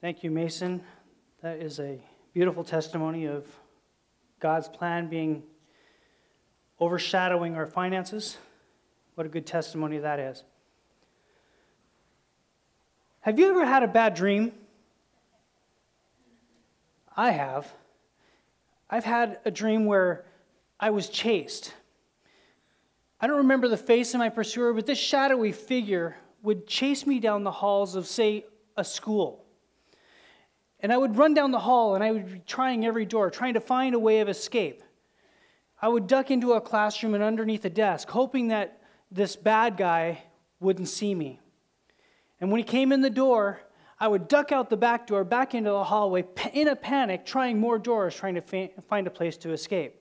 Thank you, Mason. That is a beautiful testimony of God's plan being overshadowing our finances. What a good testimony that is. Have you ever had a bad dream? I have. I've had a dream where I was chased. I don't remember the face of my pursuer, but this shadowy figure would chase me down the halls of, say, a school. And I would run down the hall and I would be trying every door, trying to find a way of escape. I would duck into a classroom and underneath a desk, hoping that this bad guy wouldn't see me. And when he came in the door, I would duck out the back door, back into the hallway, in a panic, trying more doors, trying to find a place to escape.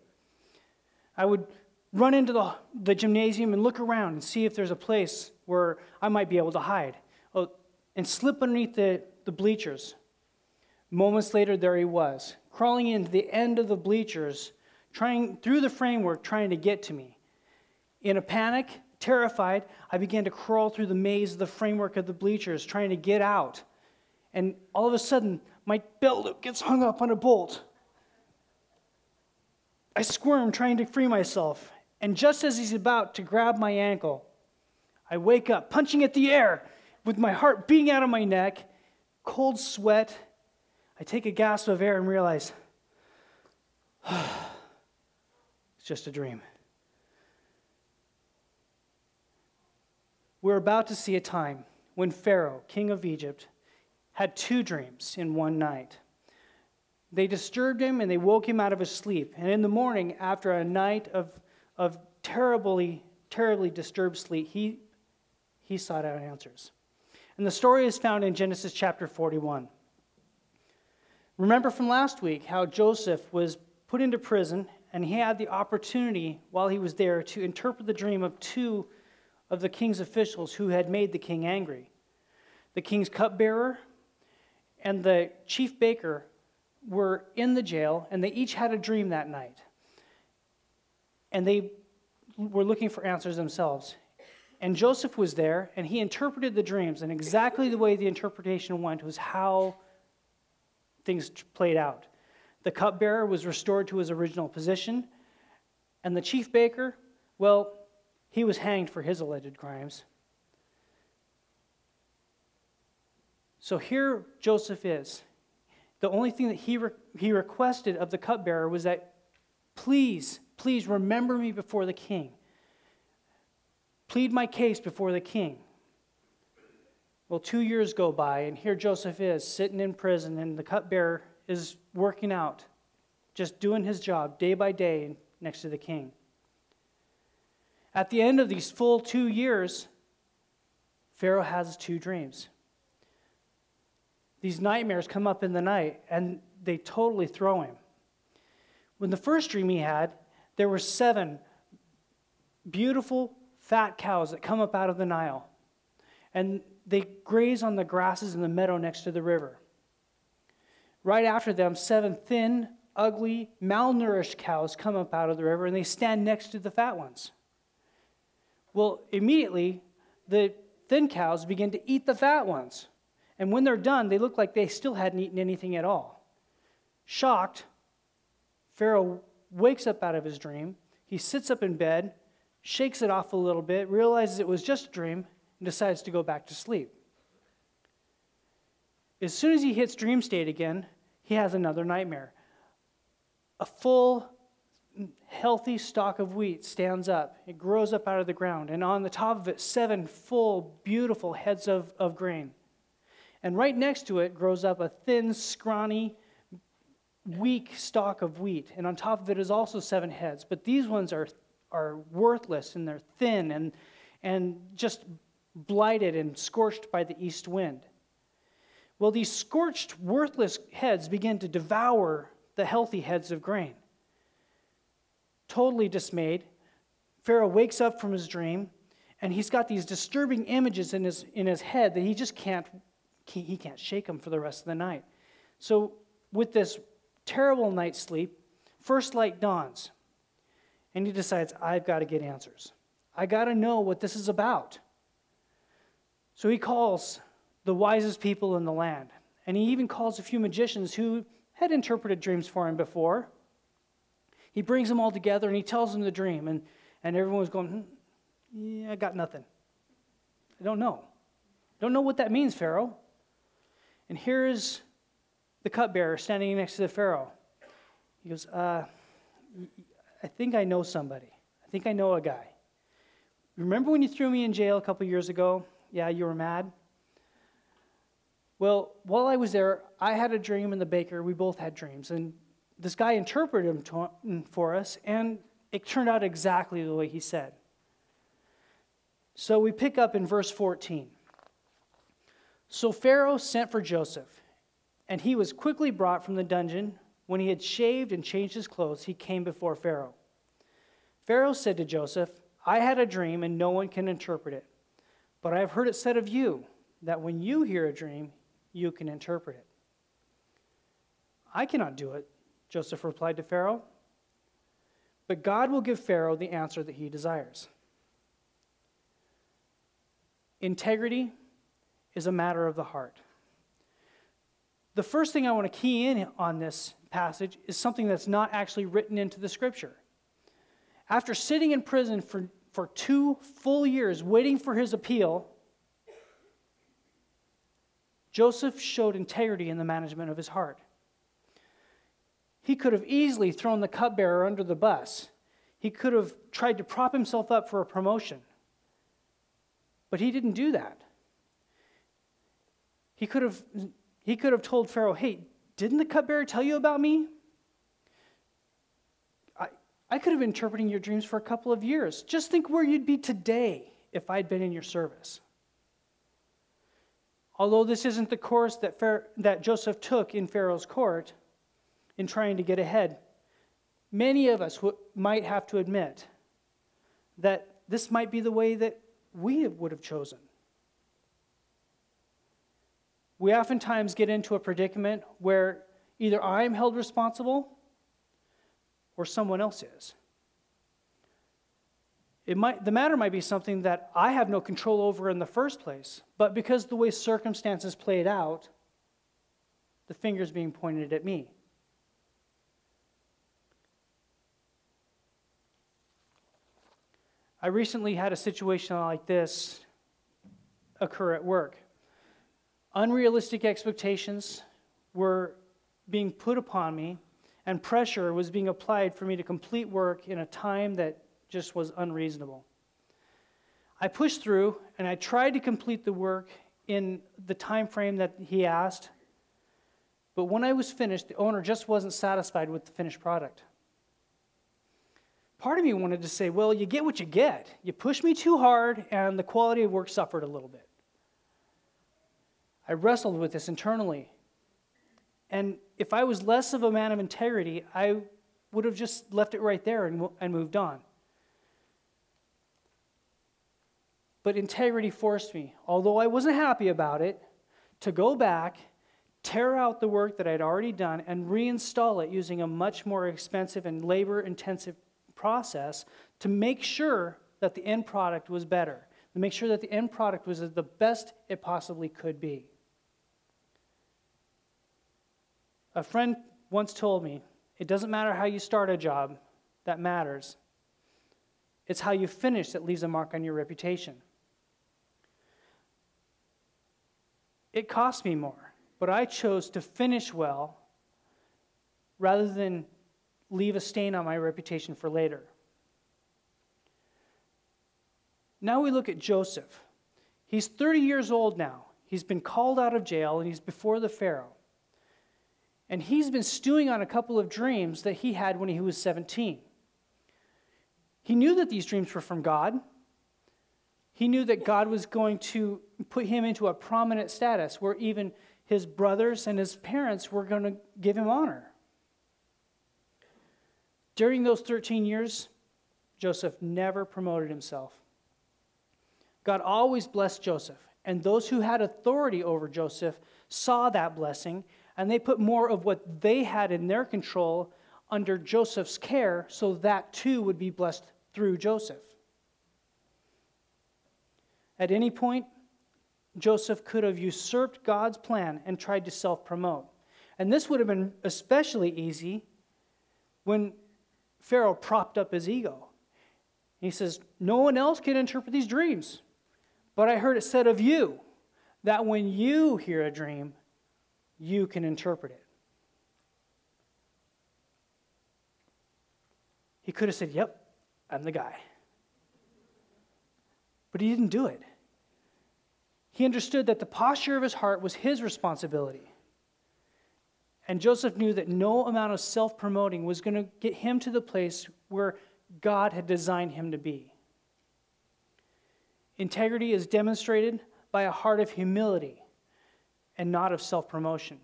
I would run into the, the gymnasium and look around and see if there's a place where I might be able to hide. Oh, and slip underneath the, the bleachers. Moments later, there he was, crawling into the end of the bleachers, trying through the framework, trying to get to me. In a panic, terrified, I began to crawl through the maze of the framework of the bleachers, trying to get out. And all of a sudden, my belt loop gets hung up on a bolt. I squirm, trying to free myself. And just as he's about to grab my ankle, I wake up, punching at the air, with my heart beating out of my neck, cold sweat. I take a gasp of air and realize it's just a dream. We're about to see a time when Pharaoh, king of Egypt, had two dreams in one night. They disturbed him and they woke him out of his sleep. And in the morning, after a night of, of terribly, terribly disturbed sleep, he, he sought out answers. And the story is found in Genesis chapter 41. Remember from last week how Joseph was put into prison and he had the opportunity while he was there to interpret the dream of two of the king's officials who had made the king angry. The king's cupbearer and the chief baker were in the jail, and they each had a dream that night. And they were looking for answers themselves. And Joseph was there, and he interpreted the dreams, and exactly the way the interpretation went was how things played out. The cupbearer was restored to his original position, and the chief baker, well, he was hanged for his alleged crimes. So here Joseph is. The only thing that he, re- he requested of the cupbearer was that, please, please remember me before the king. Plead my case before the king. Well, two years go by, and here Joseph is sitting in prison, and the cupbearer is working out, just doing his job day by day next to the king. At the end of these full two years, Pharaoh has two dreams. These nightmares come up in the night, and they totally throw him. When the first dream he had, there were seven beautiful fat cows that come up out of the Nile. And they graze on the grasses in the meadow next to the river. Right after them, seven thin, ugly, malnourished cows come up out of the river and they stand next to the fat ones. Well, immediately, the thin cows begin to eat the fat ones. And when they're done, they look like they still hadn't eaten anything at all. Shocked, Pharaoh wakes up out of his dream. He sits up in bed, shakes it off a little bit, realizes it was just a dream, and decides to go back to sleep. As soon as he hits dream state again, he has another nightmare. A full, healthy stalk of wheat stands up. It grows up out of the ground, and on the top of it, seven full, beautiful heads of, of grain. And right next to it grows up a thin, scrawny, weak stalk of wheat. And on top of it is also seven heads. But these ones are, are worthless and they're thin and, and just blighted and scorched by the east wind. Well, these scorched, worthless heads begin to devour the healthy heads of grain. Totally dismayed, Pharaoh wakes up from his dream and he's got these disturbing images in his, in his head that he just can't, he can't shake them for the rest of the night. So, with this terrible night's sleep, first light dawns and he decides, I've got to get answers. I got to know what this is about. So he calls the wisest people in the land And he even calls a few magicians who had interpreted dreams for him before. He brings them all together and he tells them the dream. And, and everyone's going, hmm, Yeah, I got nothing. I don't know. I don't know what that means, Pharaoh. And here is the cupbearer standing next to the Pharaoh. He goes, uh, I think I know somebody. I think I know a guy. Remember when you threw me in jail a couple years ago? Yeah, you were mad? Well, while I was there, I had a dream, and the baker, we both had dreams. And this guy interpreted them to, mm, for us, and it turned out exactly the way he said. So we pick up in verse 14. So Pharaoh sent for Joseph, and he was quickly brought from the dungeon. When he had shaved and changed his clothes, he came before Pharaoh. Pharaoh said to Joseph, I had a dream, and no one can interpret it. But I have heard it said of you that when you hear a dream, you can interpret it. I cannot do it, Joseph replied to Pharaoh. But God will give Pharaoh the answer that he desires. Integrity is a matter of the heart. The first thing I want to key in on this passage is something that's not actually written into the scripture. After sitting in prison for, for two full years waiting for his appeal, Joseph showed integrity in the management of his heart. He could have easily thrown the cupbearer under the bus. He could have tried to prop himself up for a promotion. But he didn't do that. He could have, he could have told Pharaoh, hey, didn't the cupbearer tell you about me? I, could have been interpreting your dreams for a couple of years. Just think where you'd be today if I'd been in your service. Although this isn't the course that, Pharaoh, that Joseph took in Pharaoh's court in trying to get ahead, many of us w- might have to admit that this might be the way that we would have chosen. We oftentimes get into a predicament where either I'm held responsible or someone else is. It might, the matter might be something that I have no control over in the first place, but because the way circumstances played out, the finger's being pointed at me. I recently had a situation like this occur at work. Unrealistic expectations were being put upon me, and pressure was being applied for me to complete work in a time that just was unreasonable. I pushed through and I tried to complete the work in the time frame that he asked. But when I was finished, the owner just wasn't satisfied with the finished product. Part of me wanted to say, well, you get what you get. You pushed me too hard, and the quality of work suffered a little bit. I wrestled with this internally. And if I was less of a man of integrity, I would have just left it right there and, and moved on. But integrity forced me, although I wasn't happy about it, to go back, tear out the work that I'd already done, and reinstall it using a much more expensive and labor intensive process to make sure that the end product was better, to make sure that the end product was the best it possibly could be. A friend once told me it doesn't matter how you start a job, that matters. It's how you finish that leaves a mark on your reputation. It cost me more, but I chose to finish well rather than leave a stain on my reputation for later. Now we look at Joseph. He's 30 years old now. He's been called out of jail and he's before the Pharaoh. And he's been stewing on a couple of dreams that he had when he was 17. He knew that these dreams were from God. He knew that God was going to put him into a prominent status where even his brothers and his parents were going to give him honor. During those 13 years, Joseph never promoted himself. God always blessed Joseph, and those who had authority over Joseph saw that blessing, and they put more of what they had in their control under Joseph's care so that too would be blessed through Joseph. At any point, Joseph could have usurped God's plan and tried to self promote. And this would have been especially easy when Pharaoh propped up his ego. He says, No one else can interpret these dreams. But I heard it said of you that when you hear a dream, you can interpret it. He could have said, Yep, I'm the guy. But he didn't do it. He understood that the posture of his heart was his responsibility. And Joseph knew that no amount of self promoting was going to get him to the place where God had designed him to be. Integrity is demonstrated by a heart of humility and not of self promotion.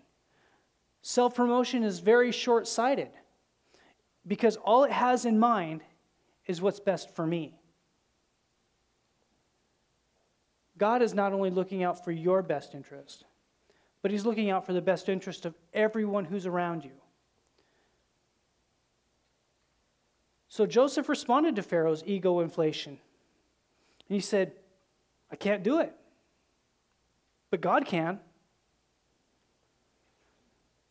Self promotion is very short sighted because all it has in mind is what's best for me. God is not only looking out for your best interest, but He's looking out for the best interest of everyone who's around you. So Joseph responded to Pharaoh's ego inflation. And he said, I can't do it, but God can.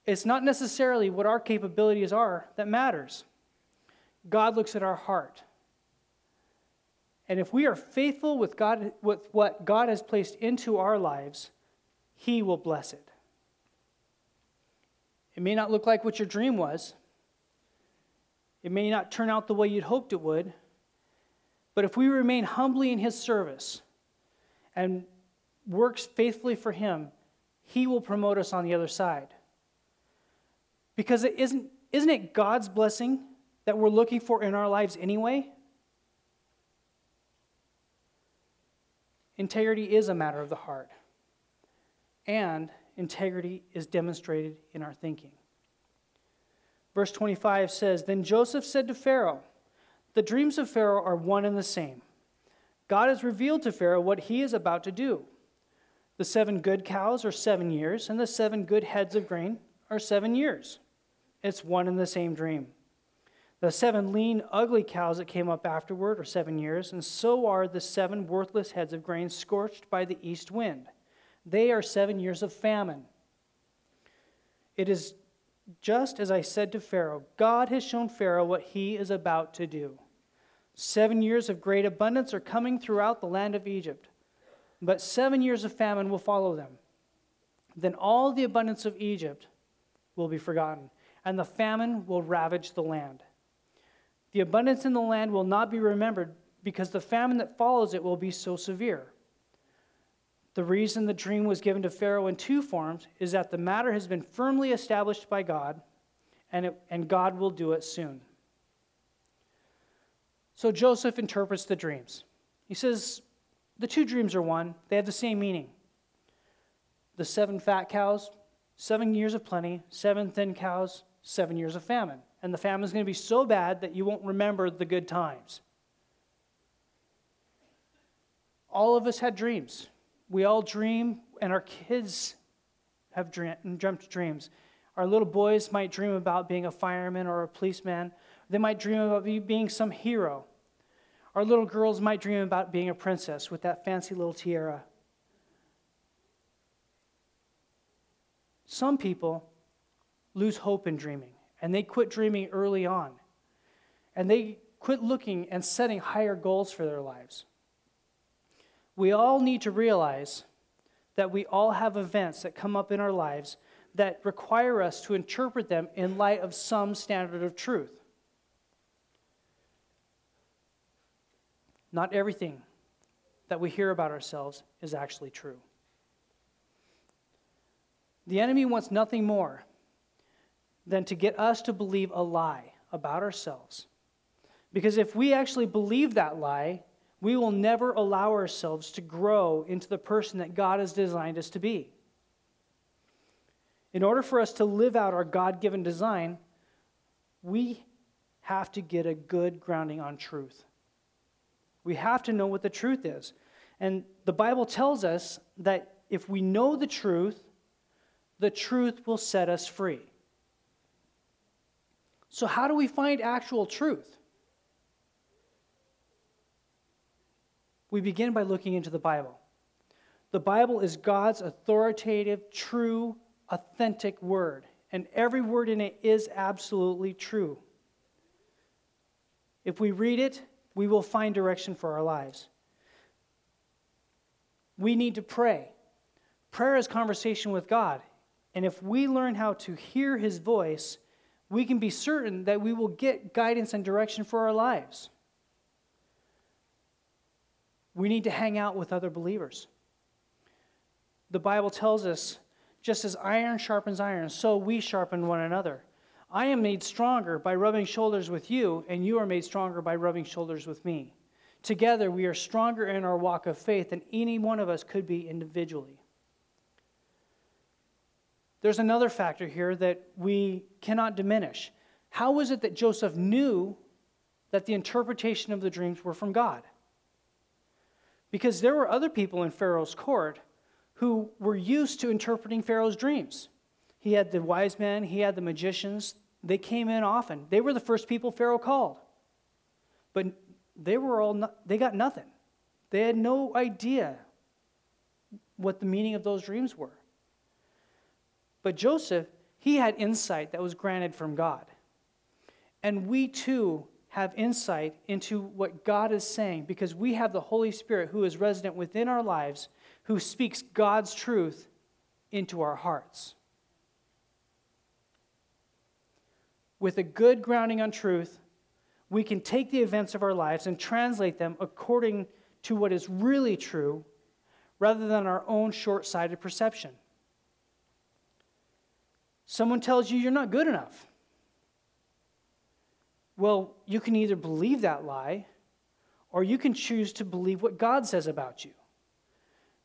It's not necessarily what our capabilities are that matters. God looks at our heart. And if we are faithful with, God, with what God has placed into our lives, He will bless it. It may not look like what your dream was, it may not turn out the way you'd hoped it would, but if we remain humbly in His service and works faithfully for Him, He will promote us on the other side. Because it isn't, isn't it God's blessing that we're looking for in our lives anyway? Integrity is a matter of the heart, and integrity is demonstrated in our thinking. Verse 25 says Then Joseph said to Pharaoh, The dreams of Pharaoh are one and the same. God has revealed to Pharaoh what he is about to do. The seven good cows are seven years, and the seven good heads of grain are seven years. It's one and the same dream. The seven lean, ugly cows that came up afterward are seven years, and so are the seven worthless heads of grain scorched by the east wind. They are seven years of famine. It is just as I said to Pharaoh God has shown Pharaoh what he is about to do. Seven years of great abundance are coming throughout the land of Egypt, but seven years of famine will follow them. Then all the abundance of Egypt will be forgotten and the famine will ravage the land. The abundance in the land will not be remembered because the famine that follows it will be so severe. The reason the dream was given to Pharaoh in two forms is that the matter has been firmly established by God, and, it, and God will do it soon. So Joseph interprets the dreams. He says, The two dreams are one, they have the same meaning. The seven fat cows, seven years of plenty, seven thin cows, seven years of famine. And the famine is going to be so bad that you won't remember the good times. All of us had dreams. We all dream, and our kids have dreamt dreams. Our little boys might dream about being a fireman or a policeman. They might dream about being some hero. Our little girls might dream about being a princess with that fancy little tiara. Some people lose hope in dreaming, and they quit dreaming early on. And they quit looking and setting higher goals for their lives. We all need to realize that we all have events that come up in our lives that require us to interpret them in light of some standard of truth. Not everything that we hear about ourselves is actually true. The enemy wants nothing more than to get us to believe a lie about ourselves. Because if we actually believe that lie, we will never allow ourselves to grow into the person that God has designed us to be. In order for us to live out our God given design, we have to get a good grounding on truth. We have to know what the truth is. And the Bible tells us that if we know the truth, the truth will set us free. So, how do we find actual truth? We begin by looking into the Bible. The Bible is God's authoritative, true, authentic word, and every word in it is absolutely true. If we read it, we will find direction for our lives. We need to pray. Prayer is conversation with God. And if we learn how to hear his voice, we can be certain that we will get guidance and direction for our lives. We need to hang out with other believers. The Bible tells us just as iron sharpens iron, so we sharpen one another. I am made stronger by rubbing shoulders with you, and you are made stronger by rubbing shoulders with me. Together, we are stronger in our walk of faith than any one of us could be individually. There's another factor here that we cannot diminish. How was it that Joseph knew that the interpretation of the dreams were from God? Because there were other people in Pharaoh's court who were used to interpreting Pharaoh's dreams. He had the wise men, he had the magicians. They came in often. They were the first people Pharaoh called. But they were all not, they got nothing. They had no idea what the meaning of those dreams were. But Joseph, he had insight that was granted from God. And we too have insight into what God is saying because we have the Holy Spirit who is resident within our lives, who speaks God's truth into our hearts. With a good grounding on truth, we can take the events of our lives and translate them according to what is really true rather than our own short sighted perception. Someone tells you you're not good enough. Well, you can either believe that lie or you can choose to believe what God says about you.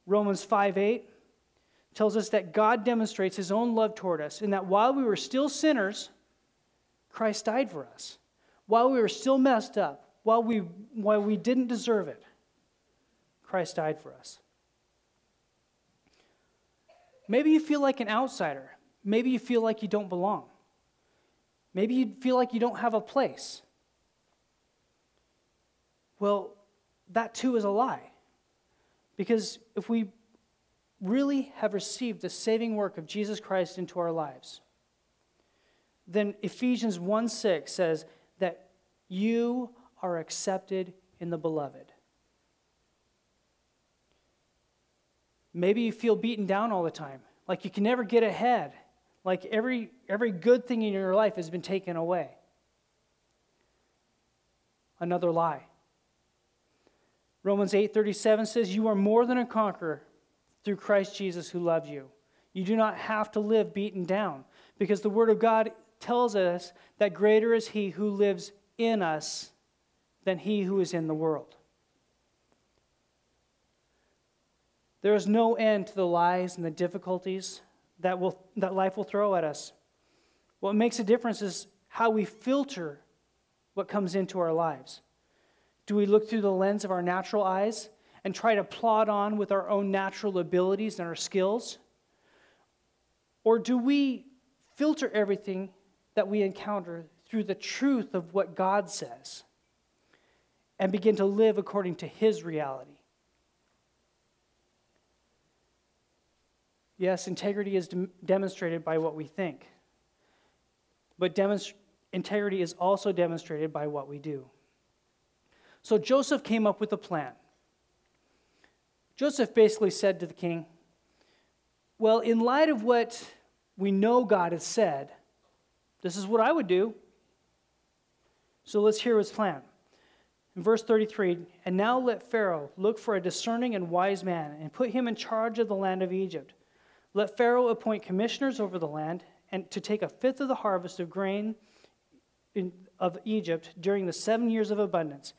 Romans 5 8 tells us that God demonstrates his own love toward us, in that while we were still sinners, Christ died for us. While we were still messed up, while we, while we didn't deserve it, Christ died for us. Maybe you feel like an outsider. Maybe you feel like you don't belong. Maybe you feel like you don't have a place. Well, that too is a lie. Because if we really have received the saving work of Jesus Christ into our lives, then Ephesians 1 6 says that you are accepted in the beloved. Maybe you feel beaten down all the time, like you can never get ahead like every, every good thing in your life has been taken away. Another lie. Romans 8:37 says you are more than a conqueror through Christ Jesus who loved you. You do not have to live beaten down because the word of God tells us that greater is he who lives in us than he who is in the world. There is no end to the lies and the difficulties that, will, that life will throw at us. What makes a difference is how we filter what comes into our lives. Do we look through the lens of our natural eyes and try to plod on with our own natural abilities and our skills? Or do we filter everything that we encounter through the truth of what God says and begin to live according to His reality? Yes, integrity is de- demonstrated by what we think, but demonst- integrity is also demonstrated by what we do. So Joseph came up with a plan. Joseph basically said to the king, Well, in light of what we know God has said, this is what I would do. So let's hear his plan. In verse 33, and now let Pharaoh look for a discerning and wise man and put him in charge of the land of Egypt let Pharaoh appoint commissioners over the land and to take a fifth of the harvest of grain in, of Egypt during the seven years of abundance,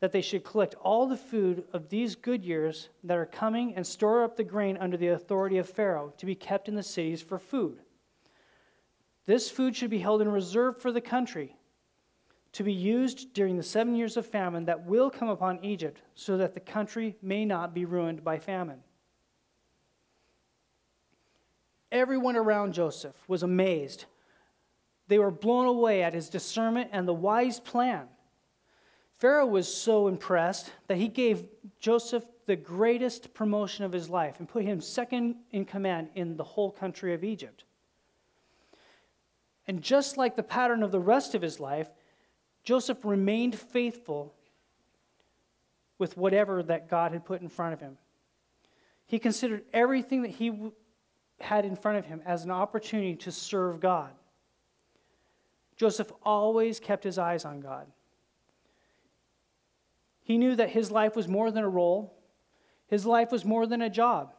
that they should collect all the food of these good years that are coming and store up the grain under the authority of Pharaoh to be kept in the cities for food. This food should be held in reserve for the country to be used during the seven years of famine that will come upon Egypt, so that the country may not be ruined by famine. Everyone around Joseph was amazed. They were blown away at his discernment and the wise plan. Pharaoh was so impressed that he gave Joseph the greatest promotion of his life and put him second in command in the whole country of Egypt. And just like the pattern of the rest of his life, Joseph remained faithful with whatever that God had put in front of him. He considered everything that he had in front of him as an opportunity to serve God. Joseph always kept his eyes on God. He knew that his life was more than a role, his life was more than a job.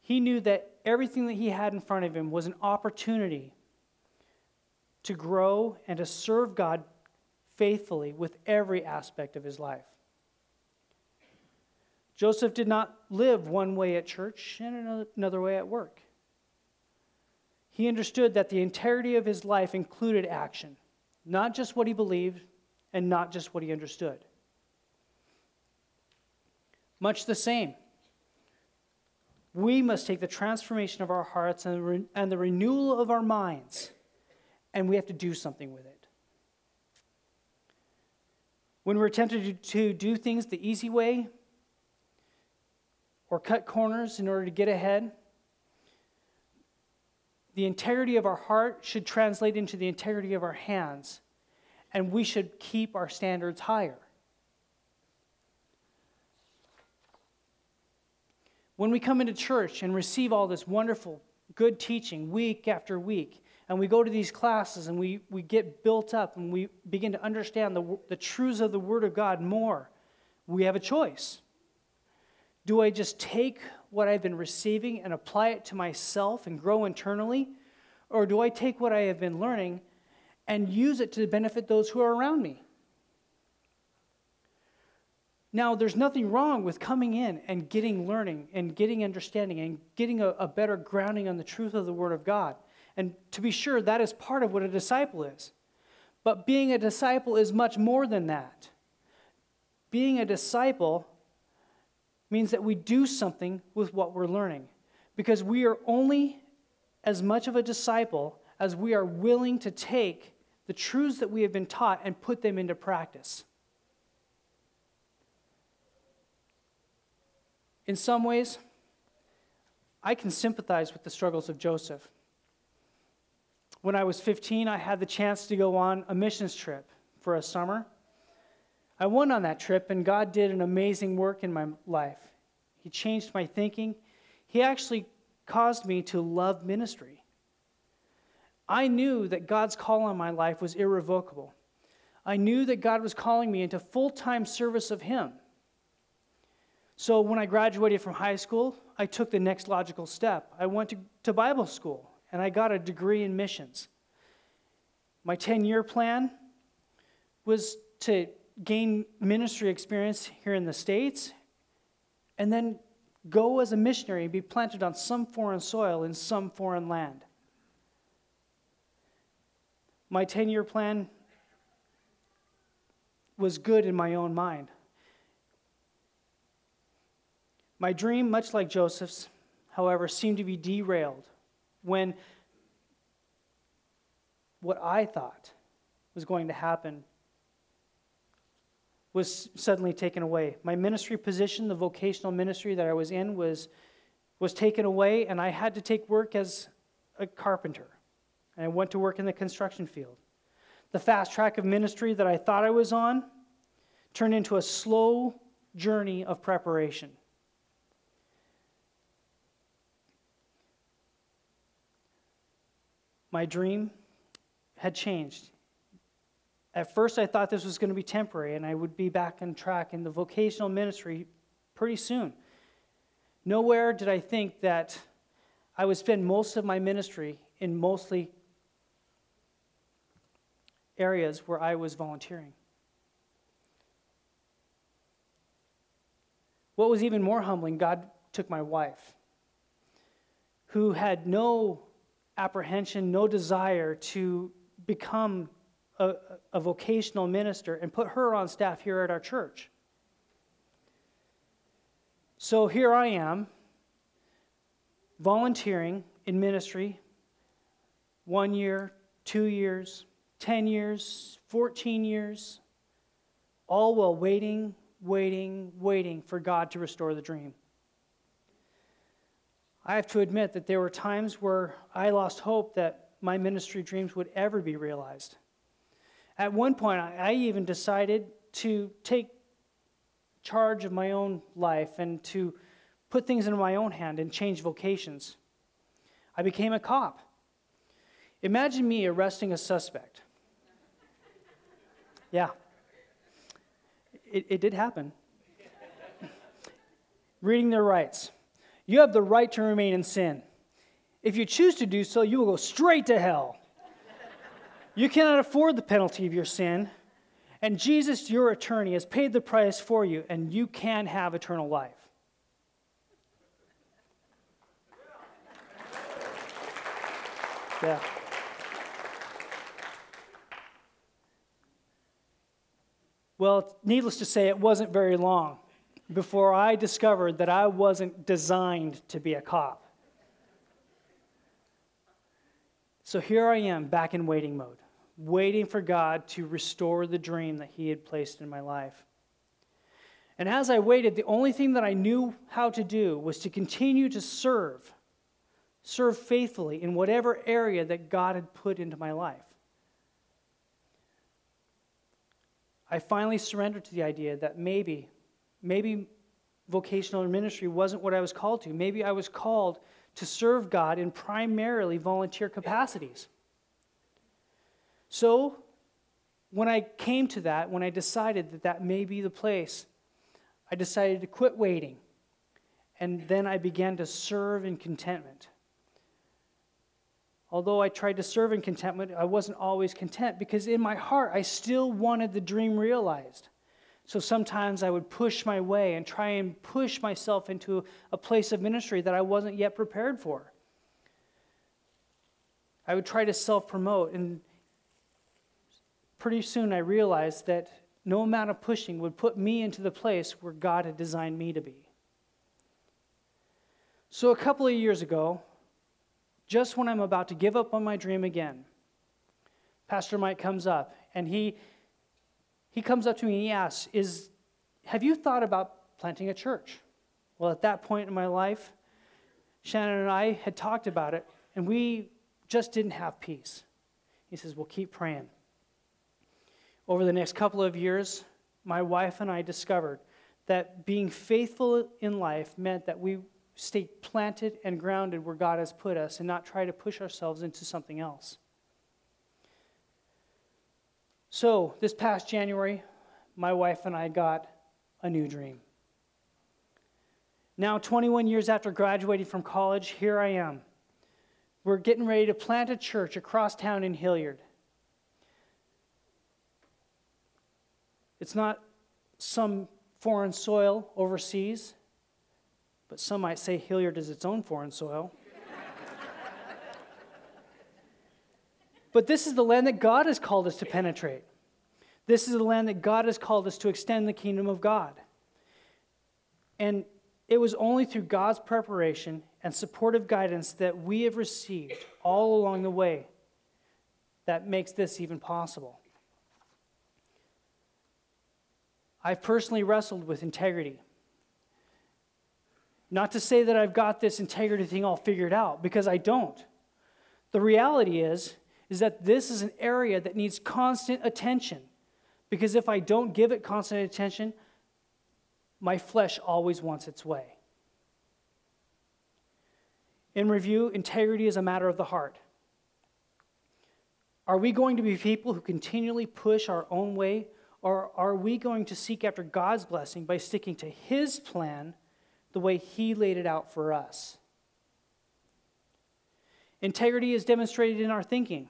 He knew that everything that he had in front of him was an opportunity to grow and to serve God faithfully with every aspect of his life. Joseph did not live one way at church and another way at work. He understood that the integrity of his life included action, not just what he believed and not just what he understood. Much the same, we must take the transformation of our hearts and re- and the renewal of our minds, and we have to do something with it. When we're tempted to do things the easy way or cut corners in order to get ahead, the integrity of our heart should translate into the integrity of our hands, and we should keep our standards higher. When we come into church and receive all this wonderful, good teaching week after week, and we go to these classes and we, we get built up and we begin to understand the, the truths of the Word of God more, we have a choice. Do I just take what I've been receiving and apply it to myself and grow internally? Or do I take what I have been learning and use it to benefit those who are around me? Now, there's nothing wrong with coming in and getting learning and getting understanding and getting a, a better grounding on the truth of the Word of God. And to be sure, that is part of what a disciple is. But being a disciple is much more than that. Being a disciple means that we do something with what we're learning because we are only as much of a disciple as we are willing to take the truths that we have been taught and put them into practice. In some ways, I can sympathize with the struggles of Joseph. When I was 15, I had the chance to go on a missions trip for a summer. I went on that trip, and God did an amazing work in my life. He changed my thinking. He actually caused me to love ministry. I knew that God's call on my life was irrevocable. I knew that God was calling me into full time service of Him. So when I graduated from high school, I took the next logical step. I went to, to Bible school and I got a degree in missions. My 10 year plan was to gain ministry experience here in the States and then go as a missionary and be planted on some foreign soil in some foreign land. My 10 year plan was good in my own mind. My dream, much like Joseph's, however, seemed to be derailed when what I thought was going to happen was suddenly taken away. My ministry position, the vocational ministry that I was in, was, was taken away, and I had to take work as a carpenter. And I went to work in the construction field. The fast track of ministry that I thought I was on turned into a slow journey of preparation. my dream had changed. At first, I thought this was going to be temporary and I would be back on track in the vocational ministry pretty soon. Nowhere did I think that I would spend most of my ministry in mostly areas where I was volunteering. What was even more humbling, God took my wife, who had no apprehension, no desire to become a, a, vocational minister and put her on staff here at our church. So here I am, volunteering in ministry one year, two years, 10 years, 14 years, all while waiting, waiting, waiting for God to restore the dream. I have to admit that there were times where I lost hope that my ministry dreams would ever be realized. At one point, I even decided to take charge of my own life and to put things into my own hand and change vocations. I became a cop. Imagine me arresting a suspect. Yeah, it, it did happen. Reading their rights. You have the right to remain in sin. If you choose to do so, you will go straight to hell. You cannot afford the penalty of your sin, and Jesus, your attorney, has paid the price for you, and you can have eternal life. Yeah. Well, needless to say, it wasn't very long before I discovered that I wasn't designed to be a cop. So here I am back in waiting mode, waiting for God to restore the dream that He had placed in my life. And as I waited, the only thing that I knew how to do was to continue to serve, serve faithfully in whatever area that God had put into my life. I finally surrendered to the idea that maybe, maybe vocational ministry wasn't what I was called to. Maybe I was called to serve God in primarily volunteer capacities. So, when I came to that, when I decided that that may be the place, I decided to quit waiting. And then I began to serve in contentment although I tried to serve in contentment, I wasn't always content because in my heart I still wanted the dream realized. So sometimes I would push my way and try and push myself into a place of ministry that I wasn't yet prepared for. I would try to self promote, and pretty soon I realized that no amount of pushing would put me into the place where God had designed me to be. So a couple of years ago, just when I'm about to give up on my dream again, Pastor Mike comes up and he, he comes up to me and he asks, Is, Have you thought about planting a church? Well, at that point in my life, Shannon and I had talked about it and we just didn't have peace. He says, Well, keep praying. Over the next couple of years, my wife and I discovered that being faithful in life meant that we stay planted and grounded where God has put us and not try to push ourselves into something else. So, this past January, my wife and I got a new dream. Now, 21 years after graduating from college, here I am. We're getting ready to plant a church across town in Hilliard. It's not some foreign soil overseas but some might say Hilliard is its own foreign soil. but this is the land that God has called us to penetrate. This is the land that God has called us to extend the kingdom of God. And it was only through God's preparation and supportive guidance that we have received all along the way that makes this even possible. I've personally wrestled with integrity. Not to say that I've got this integrity thing all figured out, because I don't. The reality is, is that this is an area that needs constant attention. Because if I don't give it constant attention, my flesh always wants its way. In review, integrity is a matter of the heart. Are we going to be people who continually push our own way, or are we going to seek after God's blessing by sticking to His plan the way He laid it out for us. Integrity is demonstrated in our thinking.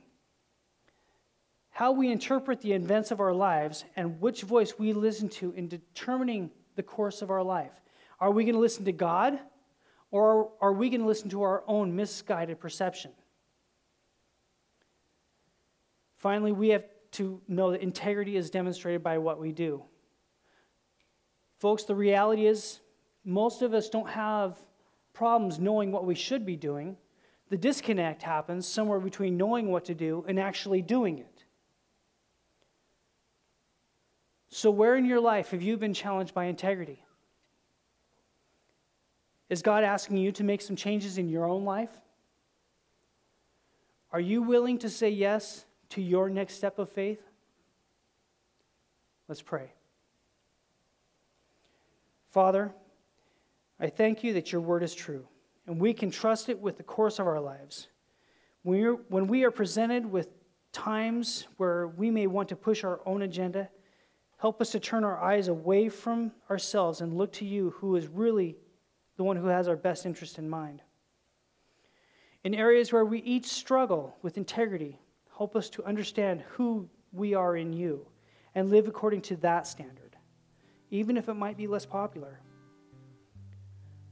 How we interpret the events of our lives and which voice we listen to in determining the course of our life. Are we going to listen to God or are we going to listen to our own misguided perception? Finally, we have to know that integrity is demonstrated by what we do. Folks, the reality is most of us don't have problems knowing what we should be doing. The disconnect happens somewhere between knowing what to do and actually doing it. So, where in your life have you been challenged by integrity? Is God asking you to make some changes in your own life? Are you willing to say yes to your next step of faith? Let's pray. Father, I thank you that your word is true, and we can trust it with the course of our lives. When, you're, when we are presented with times where we may want to push our own agenda, help us to turn our eyes away from ourselves and look to you, who is really the one who has our best interest in mind. In areas where we each struggle with integrity, help us to understand who we are in you and live according to that standard, even if it might be less popular.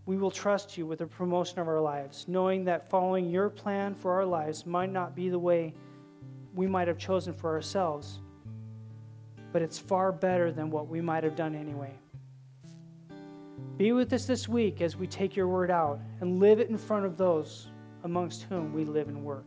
We will trust you with the promotion of our lives, knowing that following your plan for our lives might not be the way we might have chosen for ourselves, but it's far better than what we might have done anyway. Be with us this week as we take your word out and live it in front of those amongst whom we live and work.